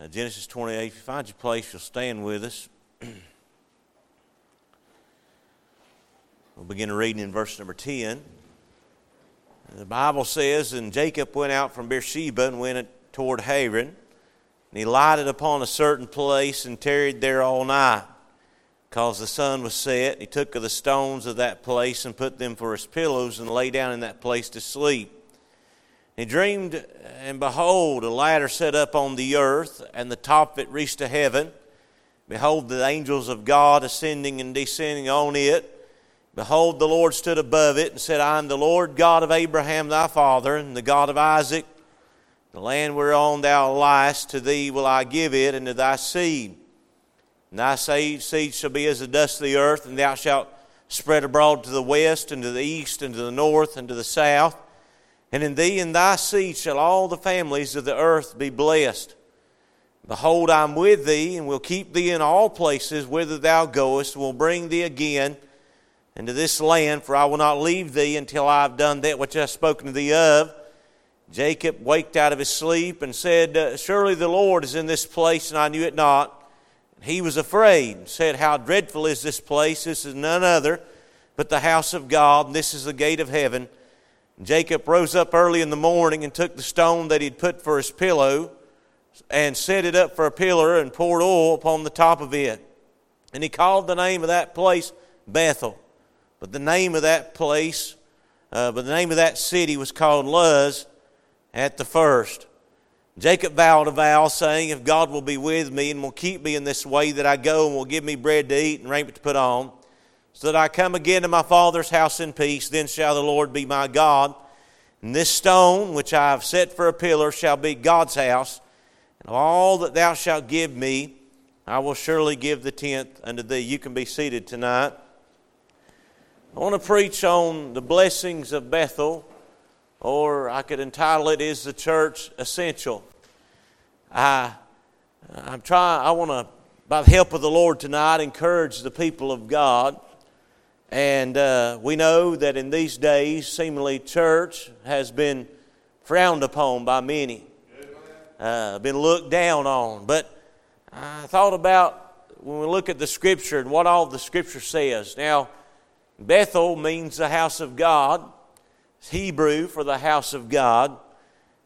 Uh, Genesis 28. If you find your place, you'll stand with us. we'll begin reading in verse number 10. The Bible says, And Jacob went out from Beersheba and went toward Haran. And he lighted upon a certain place and tarried there all night, because the sun was set. He took of the stones of that place and put them for his pillows and lay down in that place to sleep. He dreamed, and behold, a ladder set up on the earth, and the top of it reached to heaven. Behold, the angels of God ascending and descending on it. Behold, the Lord stood above it and said, I am the Lord God of Abraham thy father, and the God of Isaac. The land whereon thou liest, to thee will I give it, and to thy seed. And thy seed, seed shall be as the dust of the earth, and thou shalt spread abroad to the west, and to the east, and to the north, and to the south. And in thee and thy seed shall all the families of the earth be blessed. Behold, I am with thee, and will keep thee in all places whither thou goest, will bring thee again into this land, for I will not leave thee until I have done that which I have spoken to thee of. Jacob waked out of his sleep and said, uh, Surely the Lord is in this place, and I knew it not. He was afraid, and said, How dreadful is this place! This is none other but the house of God, and this is the gate of heaven. Jacob rose up early in the morning and took the stone that he'd put for his pillow and set it up for a pillar and poured oil upon the top of it. And he called the name of that place Bethel. But the name of that place, uh, but the name of that city was called Luz at the first. Jacob vowed a vow, saying, If God will be with me and will keep me in this way that I go and will give me bread to eat and raiment to put on, so that I come again to my father's house in peace. Then shall the Lord be my God. And this stone which I have set for a pillar shall be God's house. And all that thou shalt give me, I will surely give the tenth unto thee. You can be seated tonight. I want to preach on the blessings of Bethel, or I could entitle it Is the Church Essential? I, I'm trying, I want to, by the help of the Lord tonight, encourage the people of God and uh, we know that in these days, seemingly, church has been frowned upon by many, uh, been looked down on. But I thought about when we look at the Scripture and what all the Scripture says. Now, Bethel means the house of God, it's Hebrew for the house of God.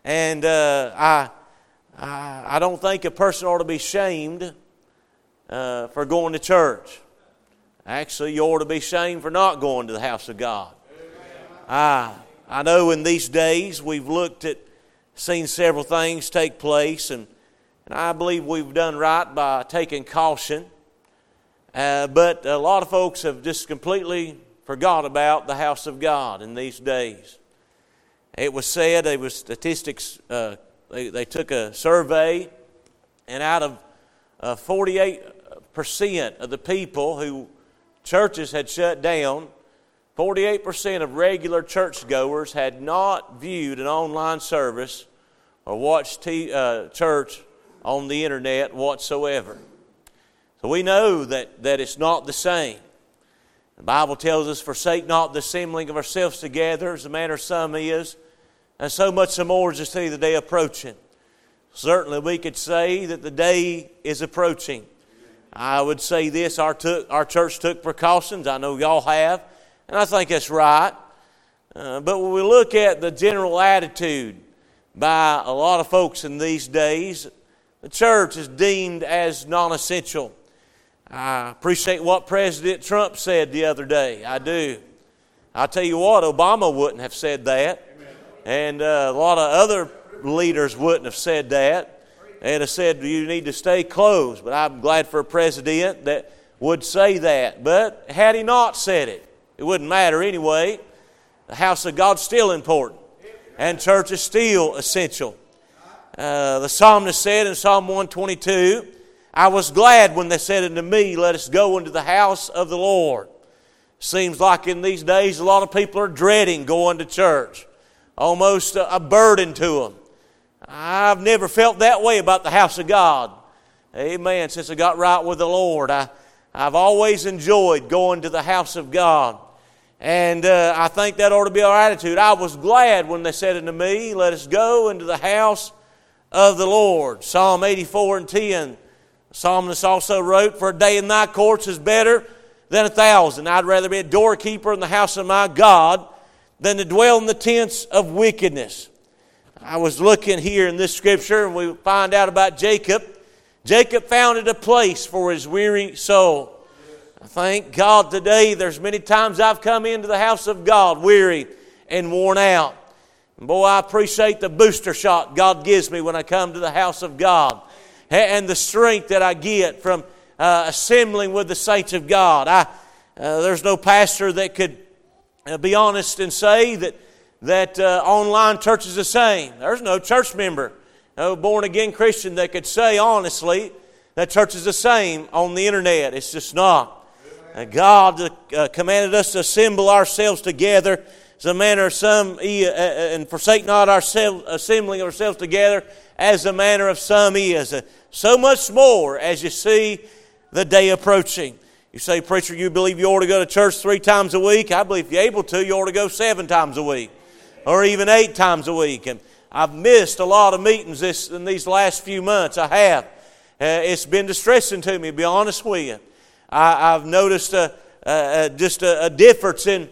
And uh, I, I, I, don't think a person ought to be shamed uh, for going to church. Actually, you ought to be ashamed for not going to the house of God. I, I know in these days we've looked at, seen several things take place, and, and I believe we've done right by taking caution. Uh, but a lot of folks have just completely forgot about the house of God in these days. It was said, it was statistics, uh, they, they took a survey, and out of uh, 48% of the people who churches had shut down. 48% of regular churchgoers had not viewed an online service or watched t- uh, church on the internet whatsoever. So we know that, that it's not the same. The Bible tells us, Forsake not the assembling of ourselves together, as the manner some is, and so much the more as to see the day approaching. Certainly, we could say that the day is approaching. I would say this our, took, our church took precautions. I know y'all have, and I think that's right. Uh, but when we look at the general attitude by a lot of folks in these days, the church is deemed as non essential. I appreciate what President Trump said the other day. I do. I'll tell you what, Obama wouldn't have said that, and uh, a lot of other leaders wouldn't have said that and said you need to stay closed. But I'm glad for a president that would say that. But had he not said it, it wouldn't matter anyway. The house of God's still important, and church is still essential. Uh, the psalmist said in Psalm 122, I was glad when they said unto me, Let us go into the house of the Lord. Seems like in these days a lot of people are dreading going to church, almost a burden to them. I've never felt that way about the house of God. Amen. Since I got right with the Lord, I, I've always enjoyed going to the house of God. And uh, I think that ought to be our attitude. I was glad when they said unto me, Let us go into the house of the Lord. Psalm 84 and 10. The psalmist also wrote, For a day in thy courts is better than a thousand. I'd rather be a doorkeeper in the house of my God than to dwell in the tents of wickedness. I was looking here in this scripture and we find out about Jacob. Jacob founded a place for his weary soul. I thank God today there's many times I've come into the house of God weary and worn out. And boy, I appreciate the booster shot God gives me when I come to the house of God and the strength that I get from uh, assembling with the saints of God. I, uh, there's no pastor that could uh, be honest and say that, that uh, online church is the same. There's no church member, no born again Christian that could say honestly that church is the same on the internet. It's just not. Uh, God uh, commanded us to assemble ourselves together as a manner of some, uh, and forsake not ourselves, assembling ourselves together as the manner of some is. So much more as you see the day approaching. You say, Preacher, you believe you ought to go to church three times a week? I believe if you're able to, you ought to go seven times a week or even eight times a week. And I've missed a lot of meetings this, in these last few months. I have. Uh, it's been distressing to me, to be honest with you. I, have noticed a, a, a, just a, difference in,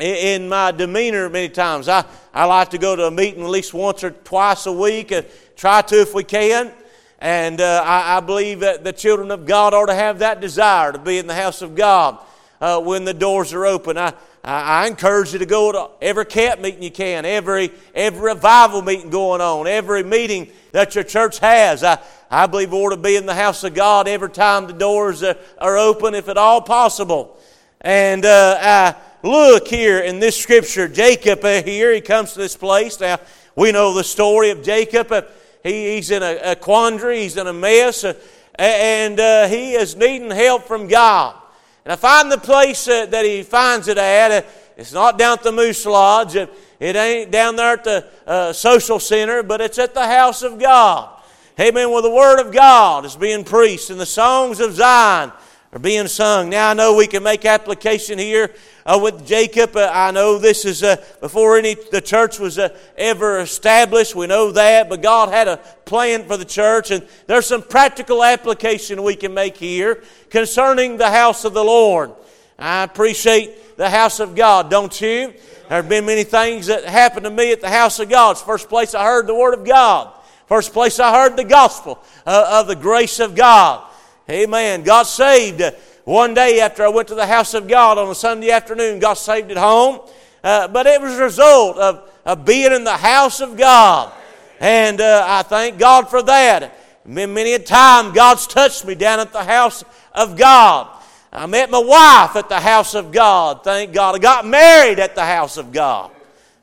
in my demeanor many times. I, I like to go to a meeting at least once or twice a week, and try to if we can. And uh, I, I, believe that the children of God ought to have that desire to be in the house of God uh, when the doors are open. I, I, encourage you to go to every camp meeting you can, every, every revival meeting going on, every meeting that your church has. I, I believe we ought to be in the house of God every time the doors are, are open, if at all possible. And uh, I look here in this scripture, Jacob uh, here, he comes to this place. Now, we know the story of Jacob. Uh, he, he's in a, a, quandary, he's in a mess, uh, and uh, he is needing help from God. And I find the place uh, that he finds it at. it's not down at the Moose Lodge. It, it ain't down there at the social center, but it's at the house of God. Amen. Well, the Word of God is being preached, and the songs of Zion are being sung. Now, I know we can make application here uh, with Jacob. Uh, I know this is uh, before any the church was uh, ever established. We know that, but God had a plan for the church, and there's some practical application we can make here concerning the house of the Lord. I appreciate the house of God, don't you? There have been many things that happened to me at the house of God. It's the first place I heard the Word of God. First place I heard the gospel uh, of the grace of God. Amen. God saved. Uh, one day after I went to the house of God on a Sunday afternoon, God saved at home. Uh, but it was a result of, of being in the house of God. And uh, I thank God for that. Many a time God's touched me down at the house of God. I met my wife at the house of God. Thank God. I got married at the house of God.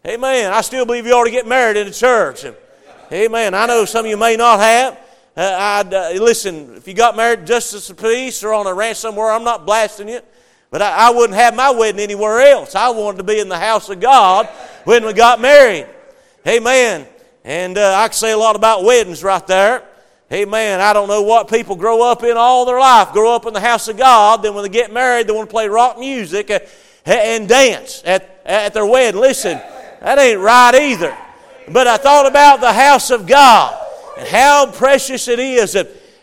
Amen. I still believe you ought to get married in the church. Amen. I know some of you may not have. Uh, uh, listen, if you got married justice of peace or on a ranch somewhere, I'm not blasting you. But I, I, wouldn't have my wedding anywhere else. I wanted to be in the house of God when we got married. Amen. And uh, I could say a lot about weddings right there. Amen. I don't know what people grow up in all their life. Grow up in the house of God. Then when they get married, they want to play rock music uh, and dance at, at their wedding. Listen, that ain't right either. But I thought about the house of God and how precious it is.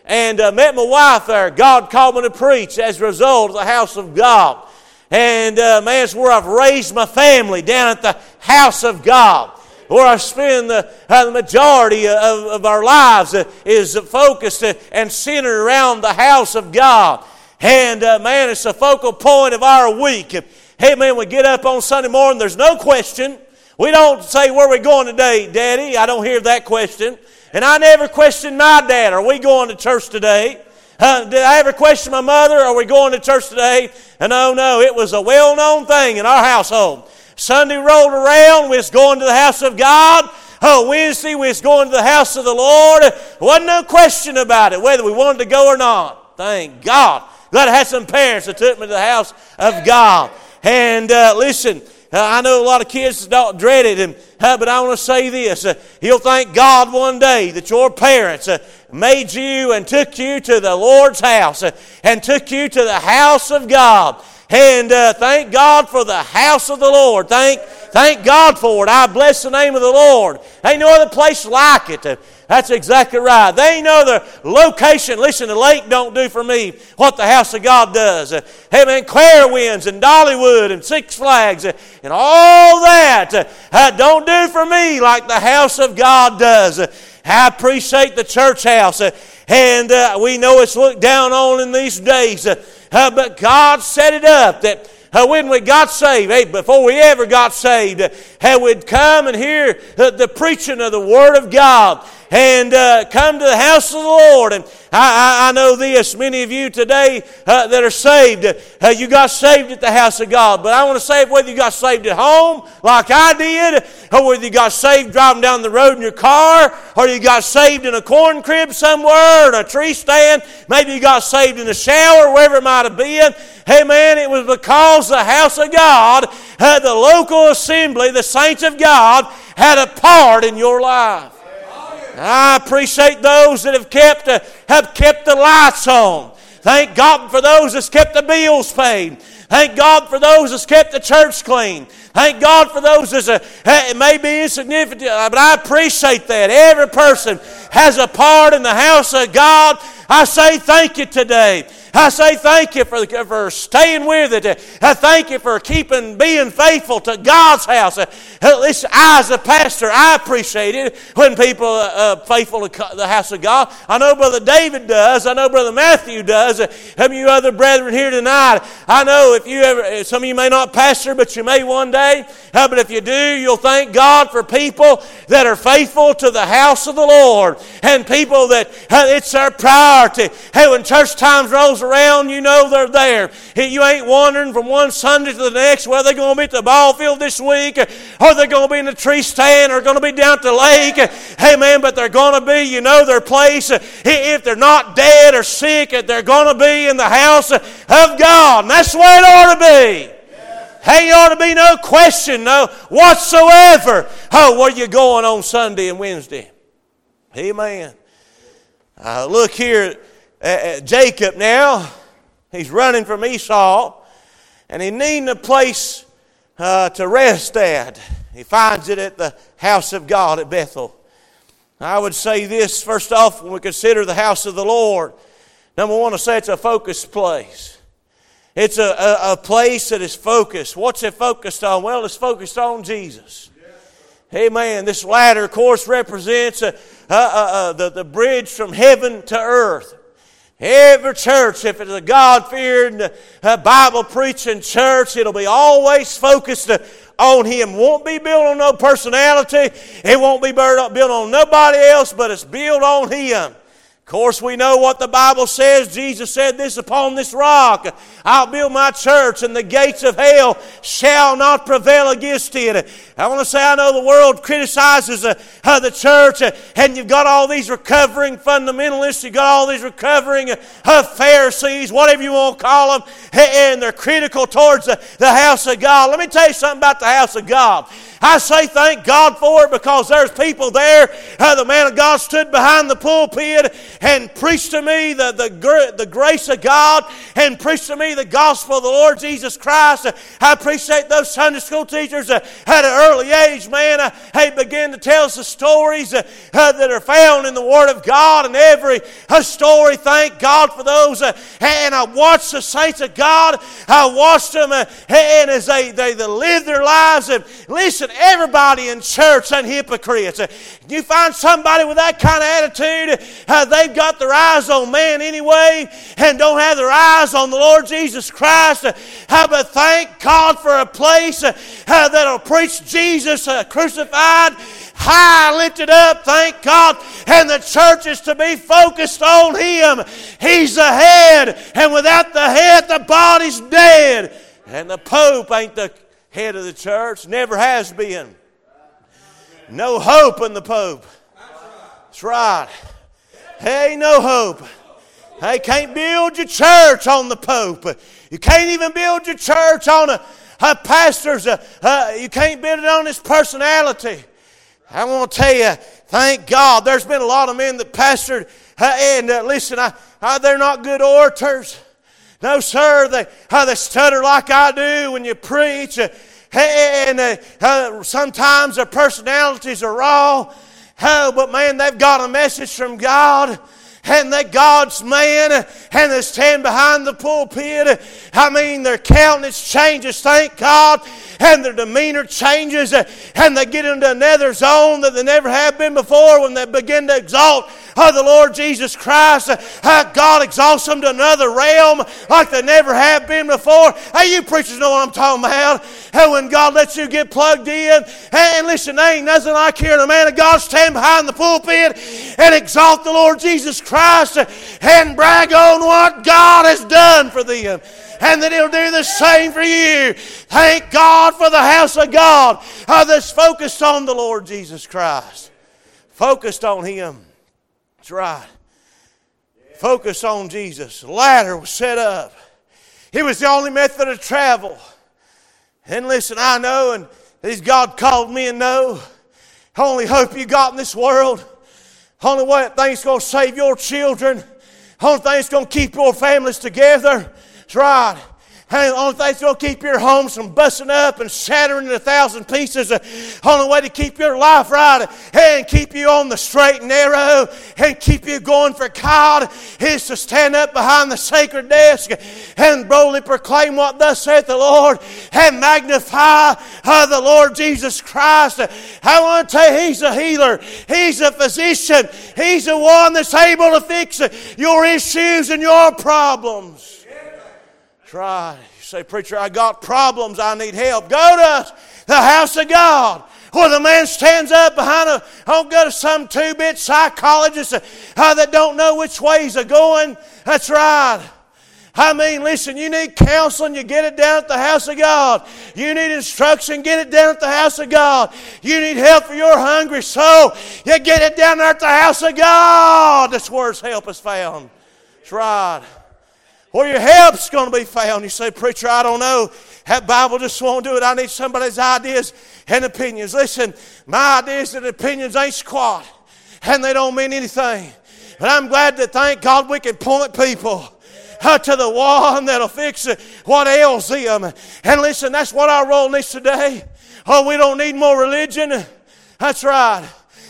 And, uh, met my wife there. God called me to preach as a result of the house of God. And uh, man, it's where I've raised my family down at the house of God. Where I spend the, uh, the majority of, of, our lives is focused and centered around the house of God. And uh, man, it's a focal point of our week. Hey man, we get up on Sunday morning, there's no question we don't say, Where are we going today, Daddy? I don't hear that question. And I never questioned my dad, Are we going to church today? Uh, did I ever question my mother? Are we going to church today? And oh no, it was a well known thing in our household. Sunday rolled around, we was going to the house of God. Oh, Wednesday we was going to the house of the Lord. Wasn't no question about it, whether we wanted to go or not. Thank God. Glad I had some parents that took me to the house of God. And uh, listen, I know a lot of kids don't dread it, and, uh, but I want to say this. Uh, you'll thank God one day that your parents uh, made you and took you to the Lord's house uh, and took you to the house of God. And uh, thank God for the house of the Lord. Thank, thank God for it. I bless the name of the Lord. Ain't no other place like it. That's exactly right. They know the location. Listen, the lake don't do for me what the house of God does. Uh, Amen. Winds and Dollywood and Six Flags uh, and all that uh, don't do for me like the house of God does. I appreciate the church house, and we know it's looked down on in these days. but God set it up that uh, when we got saved, hey, before we ever got saved, uh, we'd come and hear uh, the preaching of the Word of God and uh, come to the house of the Lord. And I, I, I know this, many of you today uh, that are saved, uh, you got saved at the house of God. But I want to say whether you got saved at home, like I did, or whether you got saved driving down the road in your car, or you got saved in a corn crib somewhere, in a tree stand, maybe you got saved in the shower, wherever it might have been. Hey man, it was because the house of God, uh, the local assembly, the saints of God, had a part in your life. I appreciate those that have kept, uh, have kept the lights on. Thank God for those that's kept the bills paid. Thank God for those that's kept the church clean. Thank God for those that's a, it may be insignificant, uh, but I appreciate that. Every person has a part in the house of God. I say thank you today. I say thank you for, for staying with it. I thank you for keeping, being faithful to God's house. Uh, listen, I, as a pastor, I appreciate it when people are uh, faithful to the house of God. I know Brother David does. I know Brother Matthew does. Some of you other brethren here tonight, I know if you ever, eh, some of you may not pastor, but you may one day. But if you do, you'll thank God for people that are faithful to the house of the Lord and people that it's their priority. Hey, when church times rolls rolls around, you know they're there. You ain't wandering from one Sunday to the next whether they're going to be at the ball field this week or they're going to be in the tree stand or going to be down at the lake. Hey, man, but they're going to be, you know, their place. If they're not dead or sick, they're going to be in the house of God. And that's the way it ought to be. Hey, ought to be no question, no whatsoever. Oh, where you going on Sunday and Wednesday? Amen. Uh, look here, at, uh, Jacob now, he's running from Esau, and he needing a place uh, to rest at. He finds it at the house of God at Bethel. I would say this first off when we consider the house of the Lord. Number one, I say it's a focused place. It's a, a, a, place that is focused. What's it focused on? Well, it's focused on Jesus. Amen. This ladder, of course, represents uh, the, the bridge from heaven to earth. Every church, if it's a God fearing, uh, Bible preaching church, it'll be always focused on Him. Won't be built on no personality. It won't be built on nobody else, but it's built on Him course, we know what the Bible says. Jesus said this upon this rock, I'll build my church, and the gates of hell shall not prevail against it. I want to say, I know the world criticizes uh, uh, the church, uh, and you've got all these recovering fundamentalists, you've got all these recovering uh, Pharisees, whatever you want to call them, and they're critical towards the, the house of God. Let me tell you something about the house of God. I say thank God for it because there's people there. Uh, the man of God stood behind the pulpit and preach to me the, the, the grace of God and preach to me the gospel of the Lord Jesus Christ. I appreciate those Sunday school teachers at an early age, man. Uh, they begin to tell us the stories uh, uh, that are found in the Word of God and every story. Thank God for those. And I watched the saints of God. I watched them and as they, they, they live their lives and listen, everybody in church and hypocrites. You find somebody with that kind of attitude, uh, got their eyes on man anyway and don't have their eyes on the Lord Jesus Christ. Uh, but thank God for a place uh, that'll preach Jesus uh, crucified high lifted up, thank God. And the church is to be focused on Him. He's the head, and without the head, the body's dead. And the Pope ain't the head of the church, never has been. No hope in the Pope. That's right. Hey, no hope. Hey, can't build your church on the Pope. You can't even build your church on a, a pastor's. Uh, uh, you can't build it on his personality. I want to tell you, thank God, there's been a lot of men that pastored, uh, and listen, I, I, they're not good orators. No, sir, they, they stutter like I do when you preach. And uh, sometimes their personalities are raw. Oh, but man, they've got a message from God and that God's man and they stand behind the pulpit. I mean, their countenance changes, thank God, and their demeanor changes, and they get into another zone that they never have been before when they begin to exalt of the Lord Jesus Christ. Uh, God exalts them to another realm like they never have been before. Hey, you preachers know what I'm talking about. And when God lets you get plugged in, and listen, ain't nothing like hearing a man of God stand behind the pulpit and exalt the Lord Jesus Christ and brag on what God has done for them and that He'll do the same for you. Thank God for the house of God uh, that's focused on the Lord Jesus Christ. Focused on Him. That's right. Focus on Jesus. Ladder was set up. It was the only method of travel. And listen, I know, and these God called me and know. Only hope you got in this world. Only way thing's going to save your children. Only thing's going to keep your families together. That's right. Hey, the only thing that's going to keep your homes from busting up and shattering in a thousand pieces, the only way to keep your life right uh, and keep you on the straight and narrow and keep you going for God is to stand up behind the sacred desk and boldly proclaim what thus saith the Lord and magnify uh, the Lord Jesus Christ. I want to tell you, He's a healer, He's a physician, He's the one that's able to fix uh, your issues and your problems. Try. You say, Preacher, I got problems. I need help. Go to the house of God where the man stands up behind a, don't go to some two bit psychologist uh, that don't know which way he's going. That's right. I mean, listen, you need counseling, you get it down at the house of God. You need instruction, get it down at the house of God. You need help for your hungry soul, you get it down there at the house of God. That's where His help is found. That's right where your help's going to be found. You say, Preacher, I don't know. That Bible just won't do it. I need somebody's ideas and opinions. Listen, my ideas and opinions ain't squat, and they don't mean anything. But I'm glad to thank God we can point people to the one that'll fix what ails them. And listen, that's what our role needs today. Oh, we don't need more religion. That's right.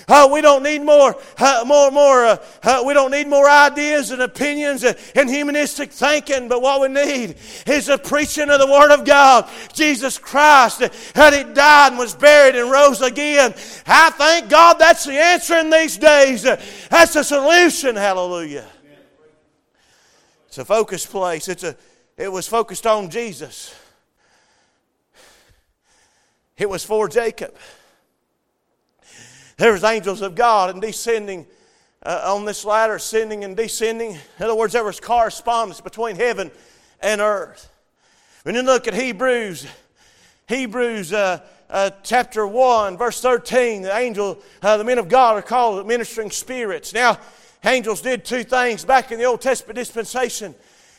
Uh, we don't need more, uh, more, more. Uh, uh we don't need more ideas and opinions and humanistic thinking. But what we need is a preaching of the Word of God. Jesus Christ, that He died and was buried and rose again. I thank God that's the answer in these days. That's the solution. Hallelujah. It's a focus place. It's a. It was focused on Jesus. It was for Jacob. There's angels of God and descending uh, on this ladder, ascending and descending. In other words, there was correspondence between heaven and earth. When you look at Hebrews, Hebrews uh, uh, chapter 1, verse 13, the angel, uh, the men of God are called ministering spirits. Now, angels did two things back in the Old Testament dispensation.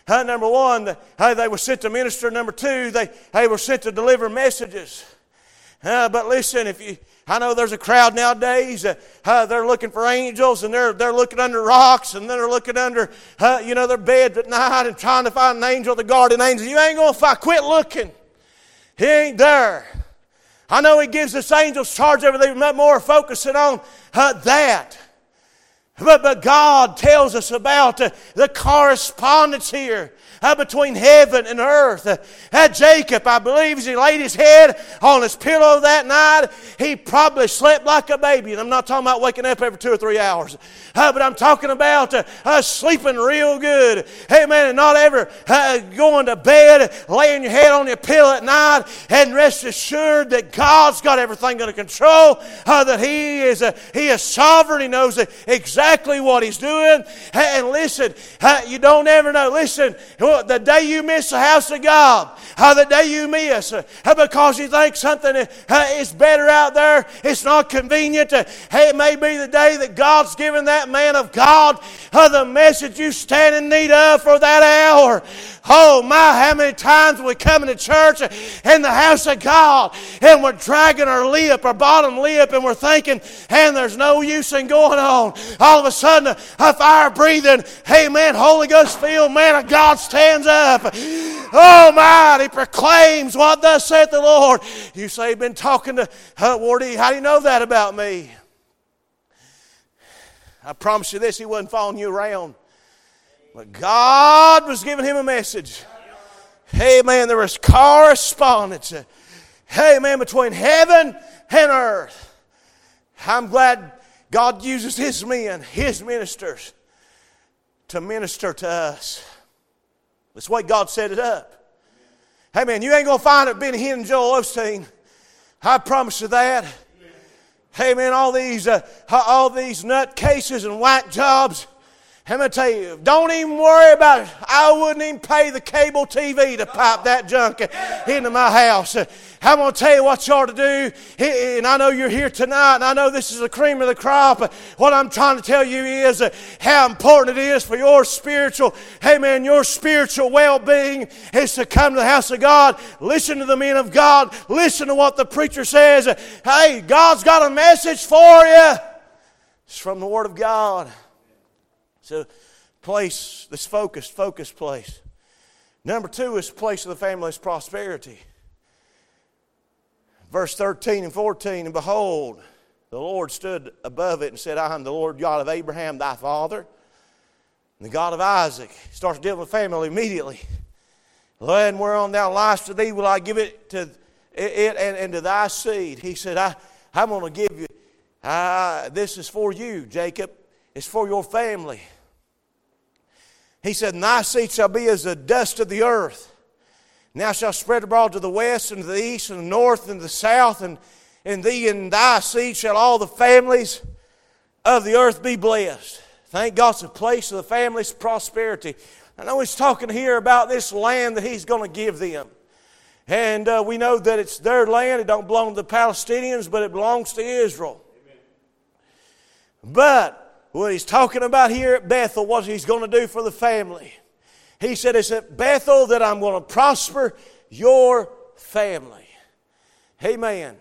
Uh, number one, the, uh, they were sent to minister. Number two, they, they were sent to deliver messages. Uh, but listen, if you I know there's a crowd nowadays. Uh, uh, they're looking for angels, and they're they're looking under rocks, and they're looking under, uh, you know, their beds at night and trying to find an angel, the guardian angel. You ain't gonna find. Quit looking. He ain't there. I know He gives us angels charge over them, more focusing on that. But, but God tells us about uh, the correspondence here uh, between heaven and earth. Uh, Jacob, I believe, as he laid his head on his pillow that night, he probably slept like a baby. And I'm not talking about waking up every two or three hours, uh, but I'm talking about uh, uh, sleeping real good. Hey, man, and not ever uh, going to bed, laying your head on your pillow at night, and rest assured that God's got everything under control, that He is, he is sovereign. He knows exactly what He's doing. And listen, you don't ever know. Listen, the day you miss the house of God, the day you miss, uh, because you think something uh, is better out there, it's not convenient. Uh, it may be the day that God's given that man of God the message you stand in need of for that hour. Oh my, how many times we come into church in the house of God and we're dragging our lip, our bottom lip, and we're thinking, and there's no use in going on. Of a sudden, a fire breathing, hey man, Holy Ghost filled man of God stands up. Oh my, he proclaims what thus saith the Lord. You say, been talking to uh, Wardy, how do you know that about me? I promise you this, he wasn't following you around. But God was giving him a message. Hey, man, there was correspondence. Hey, man, between heaven and earth. I'm glad God uses His men, His ministers, to minister to us. That's the way God set it up. Hey, man, you ain't to find it Benny Hinn and Joel Osteen. I promise you that. Hey, man, all these, uh, all these nut cases and whack jobs. I'm going to tell you, don't even worry about it. I wouldn't even pay the cable TV to pipe that junk into my house. I'm going to tell you what you ought to do. And I know you're here tonight, and I know this is the cream of the crop. What I'm trying to tell you is how important it is for your spiritual, hey man, your spiritual well being is to come to the house of God, listen to the men of God, listen to what the preacher says. Hey, God's got a message for you. It's from the Word of God. It's a place that's focused, focused place. Number two is place of the family's prosperity. Verse 13 and 14, and behold, the Lord stood above it and said, I am the Lord God of Abraham, thy father, and the God of Isaac. He starts dealing with family immediately. Land whereon thou liest to thee will I give it to it and, and to thy seed. He said, I, I'm going to give you, uh, this is for you, Jacob. It's for your family. He said, And thy seed shall be as the dust of the earth. Now shall spread abroad to the west and to the east and the north and the south, and in thee and thy seed shall all the families of the earth be blessed. Thank God it's a place of the family's prosperity. I know he's talking here about this land that he's going to give them. And uh, we know that it's their land. It don't belong to the Palestinians, but it belongs to Israel. Amen. But what he's talking about here at Bethel, what he's going to do for the family. He said, It's at Bethel that I'm going to prosper your family. Amen.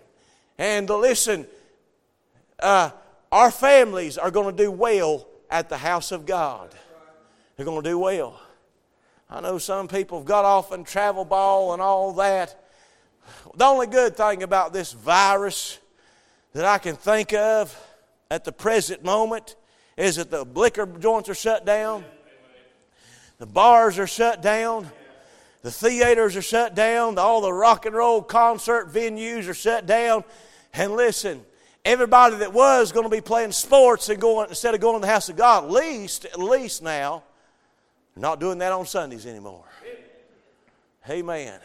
And listen, uh, our families are going to do well at the house of God. They're going to do well. I know some people have got off and travel ball and all that. The only good thing about this virus that I can think of at the present moment is that the liquor joints are shut down. The bars are shut down. The theaters are shut down. All the rock and roll concert venues are shut down. And listen, everybody that was going to be playing sports and going instead of going to the house of God, at least, at least now, not doing that on Sundays anymore. Amen.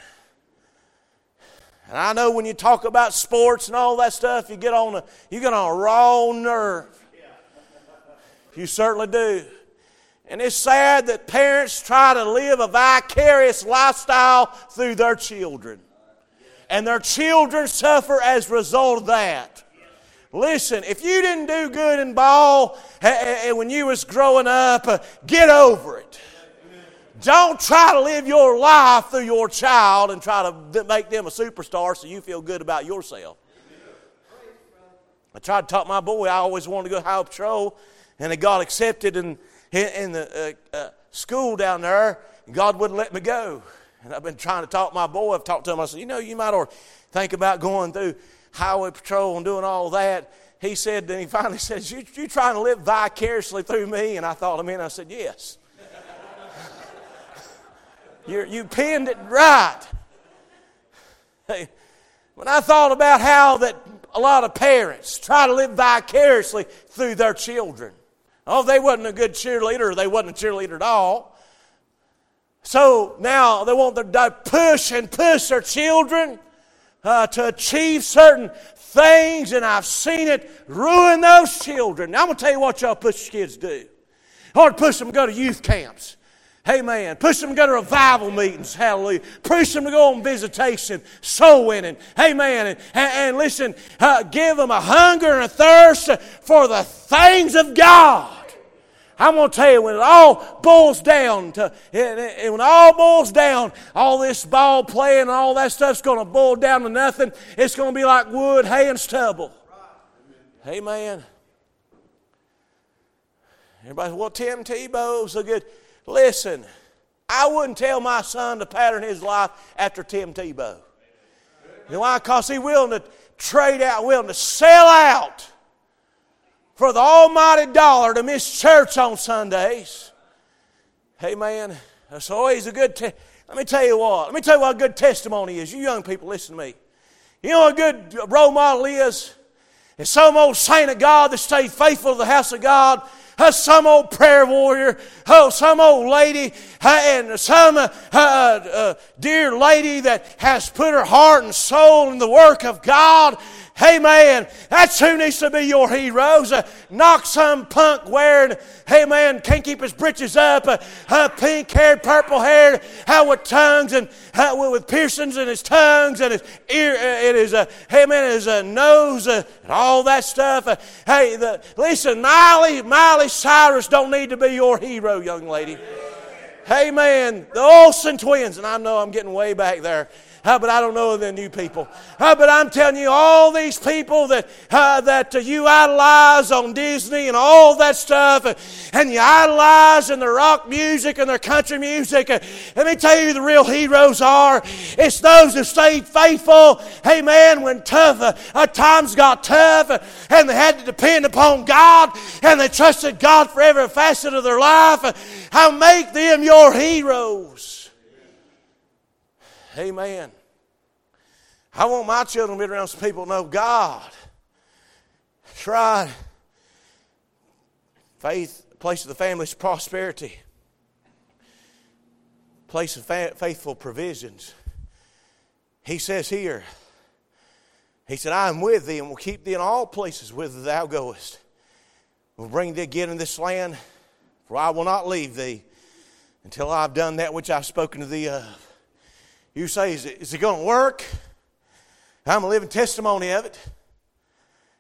And I know when you talk about sports and all that stuff, you get on a you get on a raw nerve. You certainly do. And it's sad that parents try to live a vicarious lifestyle through their children. And their children suffer as a result of that. Listen, if you didn't do good in ball eh, eh, eh, when you was growing up, get over it. Don't try to live your life through your child and try to make them a superstar so you feel good about yourself. I tried to talk my boy. I always wanted to go Highway Patrol, and it got accepted and in the uh, uh, school down there, God wouldn't let me go. And I've been trying to talk my boy. I've talked to him. I said, you know, you might or think about going through highway patrol and doing all that. He said, and he finally said, you, you trying to live vicariously through me? And I thought a minute. I said, yes. you you pinned it right. Hey, when I thought about how that a lot of parents try to live vicariously through their children. Oh, they wasn't a good cheerleader, they wasn't a cheerleader at all. So now they want to push and push their children uh, to achieve certain things, and I've seen it ruin those children. Now, I'm going to tell you what y'all push kids do. Or push them to go to youth camps. Hey man, push them to go to revival meetings. Hallelujah. Push them to go on visitation, soul winning. Hey man, and, and listen, uh, give them a hunger and a thirst for the things of God. I'm going to tell you, when it all boils down to, when it all boils down, all this ball playing and all that stuff's going to boil down to nothing. It's going to be like wood, hay, and stubble. Amen. Everybody, well, Tim Tebow's so good. Listen, I wouldn't tell my son to pattern his life after Tim Tebow. You know why? Because he's willing to trade out, willing to sell out for the almighty dollar to miss church on Sundays. Hey, man, that's always a good. Te- Let me tell you what. Let me tell you what a good testimony is. You young people, listen to me. You know what a good role model is? It's some old saint of God that stayed faithful to the house of God uh, some old prayer warrior, oh, some old lady, uh, and some uh, uh, uh, dear lady that has put her heart and soul in the work of God. Hey man, that's who needs to be your heroes. Uh, knock some punk wearing, hey man, can't keep his britches up, uh, uh, pink haired, purple haired, uh, with tongues and uh, with piercings in his tongues and his ear, uh, is a, hey man, his uh, nose uh, and all that stuff. Uh, hey, the, listen, Miley, Miley Cyrus don't need to be your hero, young lady. Hey man, the Olsen twins, and I know I'm getting way back there. Uh, but I don't know the new people. Uh, but I'm telling you, all these people that, uh, that you idolize on Disney and all that stuff, and you idolize in their rock music and their country music, let me tell you who the real heroes are. It's those who stayed faithful, man, when tough uh, times got tough and they had to depend upon God and they trusted God for every facet of their life. How make them your heroes. Amen. I want my children to be around some people know God. Try faith, place of the family's prosperity, place of fa- faithful provisions. He says here, He said, I am with thee and will keep thee in all places whither thou goest. Will bring thee again in this land, for I will not leave thee until I've done that which I've spoken to thee of. You say, is it, is it going to work? I'm a living testimony of it.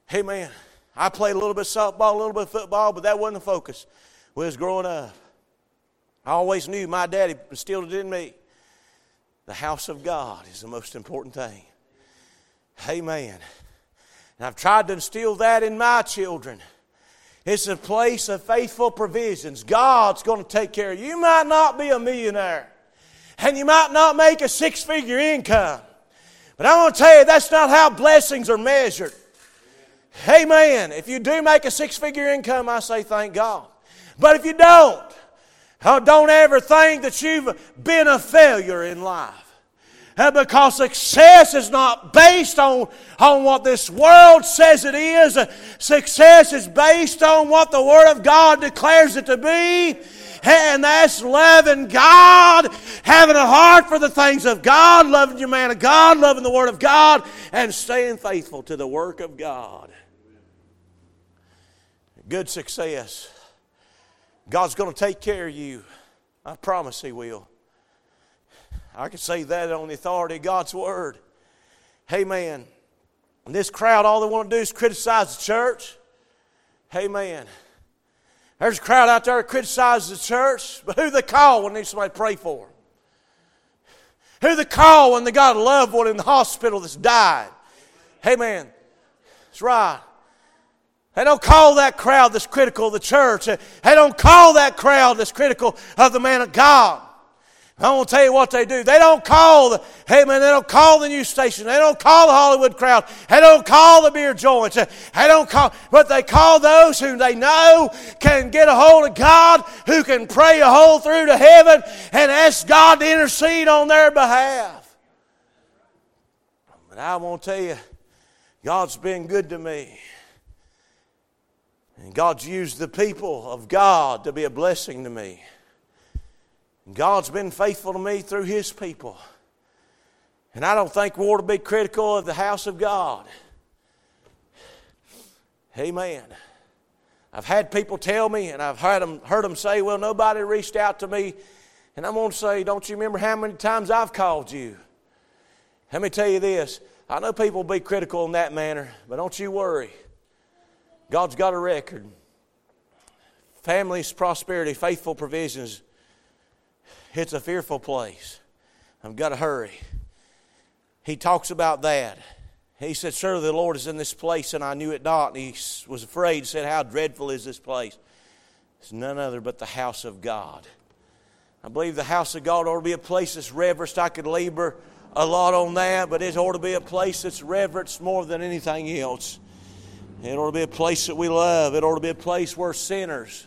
Hey, man, I played a little bit of softball, a little bit football, but that wasn't the focus. When I was growing up, I always knew my daddy instilled it in me. The house of God is the most important thing. Amen. And I've tried to instill that in my children. It's a place of faithful provisions. God's going to take care of you. You might not be a millionaire and you might not make a six figure income. But I want to tell you, that's not how blessings are measured. Amen. If you do make a six figure income, I say thank God. But if you don't, oh, don't ever think that you've been a failure in life. Uh, because success is not based on, on what this world says it is. Success is based on what the Word of God declares it to be. And that's loving God, having a heart for the things of God, loving your man of God, loving the Word of God, and staying faithful to the work of God. Good success. God's going to take care of you. I promise He will. I can say that on the authority of God's Word. Amen. And this crowd, all they want to do is criticize the church. Amen. There's a crowd out there that criticizes the church, but who they call when they need somebody to pray for? Who they call when they got a loved one in the hospital that's died? Hey, man, that's right. They don't call that crowd that's critical of the church. They don't call that crowd that's critical of the man of God. I want to tell you what they do. They don't call the, hey man, they don't call the news station. They don't call the Hollywood crowd. They don't call the beer joints. They don't call, but they call those who they know can get a hold of God, who can pray a hole through to heaven and ask God to intercede on their behalf. But I want to tell you, God's been good to me. And God's used the people of God to be a blessing to me. God's been faithful to me through His people. And I don't think we ought to be critical of the house of God. Amen. I've had people tell me, and I've heard them, heard them say, Well, nobody reached out to me. And I'm going to say, Don't you remember how many times I've called you? Let me tell you this. I know people will be critical in that manner, but don't you worry. God's got a record. Family's prosperity, faithful provisions it's a fearful place. I've got to hurry. He talks about that. He said, Surely the Lord is in this place, and I knew it not. And he was afraid, said, How dreadful is this place? It's none other but the house of God. I believe the house of God ought to be a place that's reverenced. I could labor a lot on that, but it ought to be a place that's reverenced more than anything else. It ought to be a place that we love. It ought to be a place where sinners,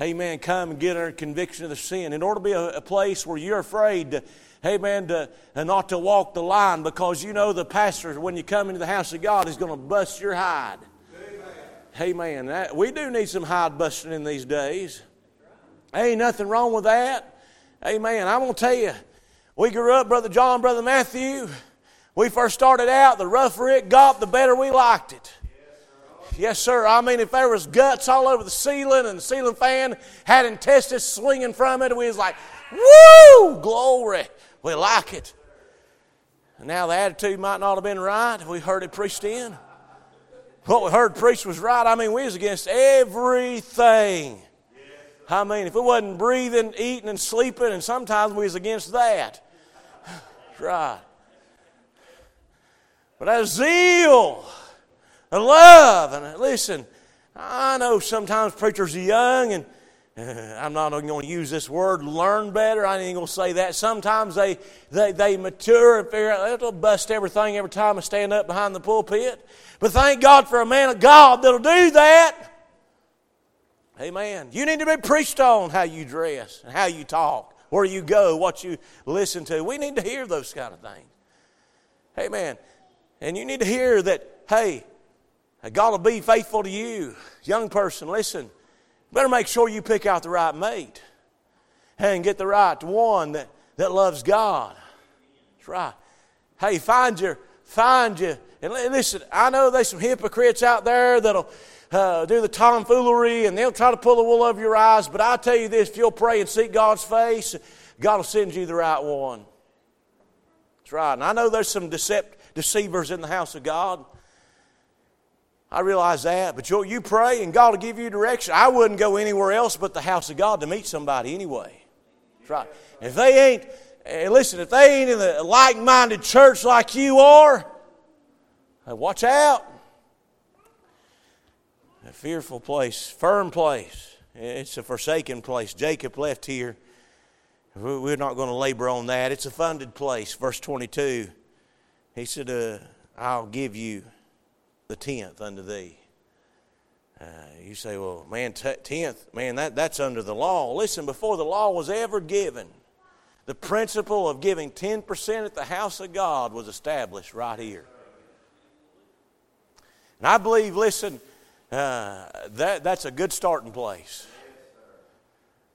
amen, come and get under conviction of the sin. In order to be a, a place where you're afraid to, amen, to, and not to walk the line because you know the pastor, when you come into the house of God, is going to bust your hide. Amen. That, we do need some hide busting in these days. Ain't nothing wrong with that. Hey man, I'm going to tell you, we grew up, Brother John, Brother Matthew. We first started out, the rougher it got, the better we liked it. Yes, sir. I mean, if there was guts all over the ceiling and the ceiling fan had intestines swinging from it, we was like, woo, glory. We like it. Now the attitude might not have been right. We heard it preached in. What we heard preached was right. I mean, we was against everything. I mean, if we wasn't breathing, eating, and sleeping, and sometimes we was against that. Right. But that zeal and love. And listen, I know sometimes preachers are young, and I'm not going to use this word, learn better. I ain't going to say that. Sometimes they, they, they mature and figure out it'll bust everything every time I stand up behind the pulpit. But thank God for a man of God that'll do that. Amen. You need to be preached on how you dress and how you talk, where you go, what you listen to. We need to hear those kind of things. Amen. And you need to hear that, hey, God will be faithful to you. Young person, listen, better make sure you pick out the right mate and get the right one that, that loves God. That's right. Hey, find your, find you. And listen, I know there's some hypocrites out there that'll uh, do the tomfoolery and they'll try to pull the wool over your eyes. But I'll tell you this if you'll pray and seek God's face, God will send you the right one. That's right. And I know there's some decept- deceivers in the house of God. I realize that, but you you pray and God will give you direction. I wouldn't go anywhere else but the house of God to meet somebody anyway. That's right. If they ain't, eh, listen, if they ain't in a like minded church like you are, watch out. A fearful place, firm place. It's a forsaken place. Jacob left here. We're not going to labor on that. It's a funded place. Verse 22, he said, uh, I'll give you the tenth unto thee. Uh, you say, well, man, t- tenth, man, that, that's under the law. Listen, before the law was ever given, the principle of giving 10% at the house of God was established right here. And I believe, listen, uh, that, that's a good starting place.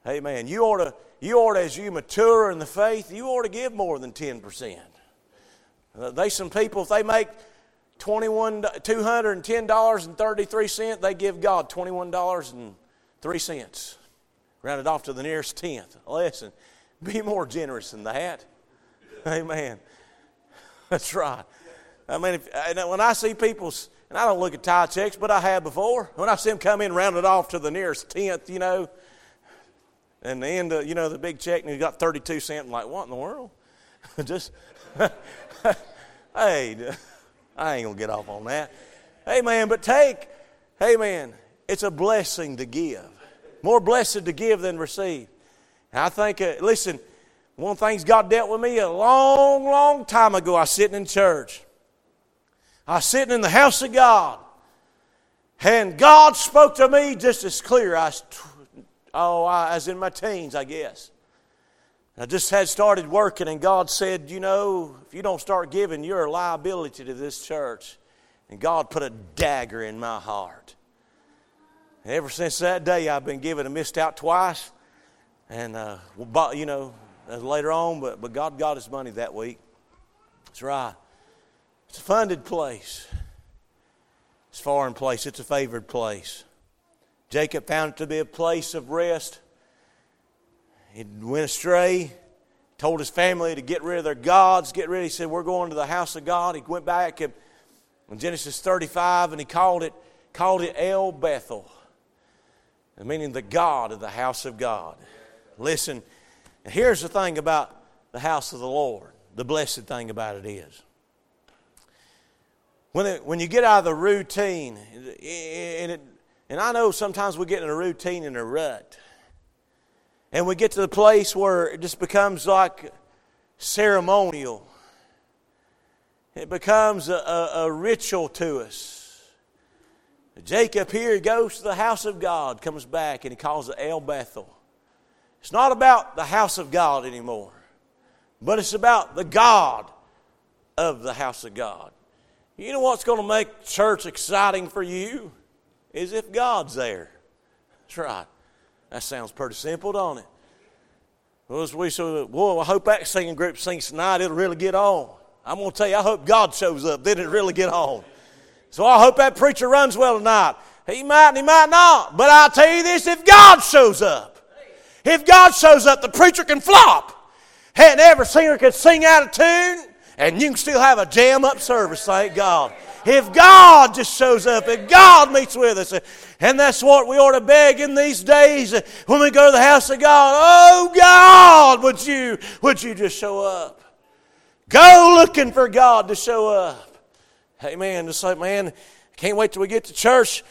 Amen. You ought to, you ought to, as you mature in the faith, you ought to give more than 10%. Uh, they some people, if they make Twenty-one, two hundred and ten dollars and thirty-three cents. They give God twenty-one dollars and three cents. Rounded off to the nearest tenth. Listen, be more generous than that. Amen. That's right. I mean, if, when I see people, and I don't look at tithe checks, but I have before. When I see them come in, rounded off to the nearest tenth, you know, and the end, of, you know, the big check, and you got thirty-two cents. I'm like, what in the world? Just, hey. I ain't going to get off on that. Man, but take, man, it's a blessing to give. More blessed to give than receive. And I think, uh, listen, one of the things God dealt with me a long, long time ago, I was sitting in church. I was sitting in the house of God. And God spoke to me just as clear. I oh, I was in my teens, I guess. I just had started working, and God said, You know, if you don't start giving, you're a liability to this church. And God put a dagger in my heart. And ever since that day, I've been given and missed out twice. And, uh, you know, later on, but, but God got his money that week. That's right. It's a funded place, it's a foreign place, it's a favored place. Jacob found it to be a place of rest he went astray, told his family to get rid of their gods, get rid. Of he said, We're going to the house of God. He went back in Genesis 35 and he called it, called it El Bethel, meaning the God of the house of God. Listen, here's the thing about the house of the Lord. The blessed thing about it is. When, it, when you get out of the routine, and, it, and I know sometimes we get in a routine and a rut. And we get to the place where it just becomes like ceremonial. It becomes a, a, a ritual to us. Jacob here goes to the house of God, comes back, and he calls it El Bethel. It's not about the house of God anymore, but it's about the God of the house of God. You know what's going to make church exciting for you? Is if God's there. That's right. That sounds pretty simple, don't it? Well, we so well, I hope that singing group sings tonight, it'll really get on. I'm going to tell you, I hope God shows up, then it really get on. So I hope that preacher runs well tonight. He might and he might not. But I'll tell you this if God shows up, if God shows up, the preacher can flop. And every singer can sing out of tune, and you can still have a jam up service, thank God. If God just shows up, if God meets with us, and that's what we ought to beg in these days when we go to the house of God. Oh God, would you, would you just show up? Go looking for God to show up. Amen. Just like, man, can't wait till we get to church.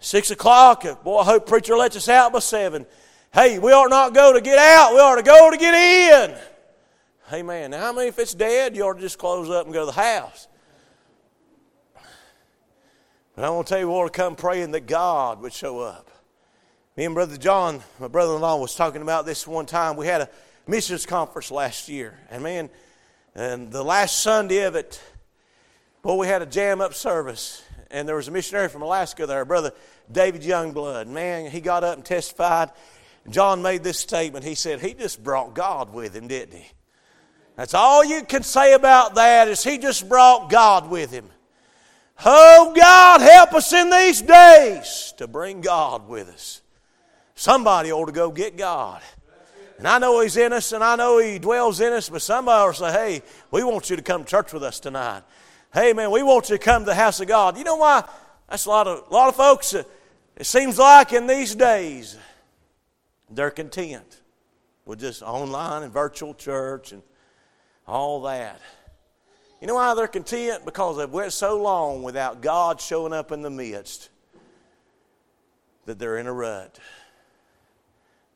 Six o'clock. Boy, I hope preacher lets us out by seven. Hey, we ought not go to get out. We ought to go to get in. Amen. Now, how many, if it's dead, you ought to just close up and go to the house? But I want to tell you, we ought come praying that God would show up. Me and Brother John, my brother in law, was talking about this one time. We had a missions conference last year. And man, and the last Sunday of it, Boy, we had a jam up service, and there was a missionary from Alaska there, Brother David Youngblood. Man, he got up and testified. John made this statement. He said, He just brought God with him, didn't he? That's all you can say about that is he just brought God with him. Oh, God, help us in these days to bring God with us. Somebody ought to go get God. And I know He's in us and I know He dwells in us, but somebody ought to say, hey, we want you to come to church with us tonight. Hey, man, we want you to come to the house of God. You know why? That's a lot of, a lot of folks, uh, it seems like in these days, they're content with just online and virtual church and all that. You know why they're content? Because they've went so long without God showing up in the midst that they're in a rut.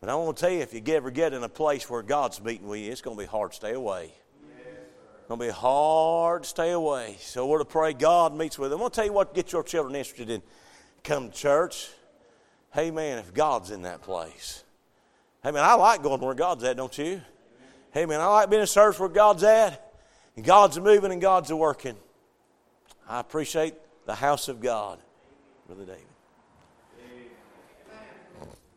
But I want to tell you, if you ever get in a place where God's meeting with you, it's going to be hard to stay away it's going to be hard to stay away. So we're to pray God meets with them. I'm going to tell you what, get your children interested in. Come to church. Hey, man, if God's in that place. Hey, man, I like going where God's at, don't you? Hey, man, I like being in service where God's at. And God's moving and God's working. I appreciate the house of God, Brother David.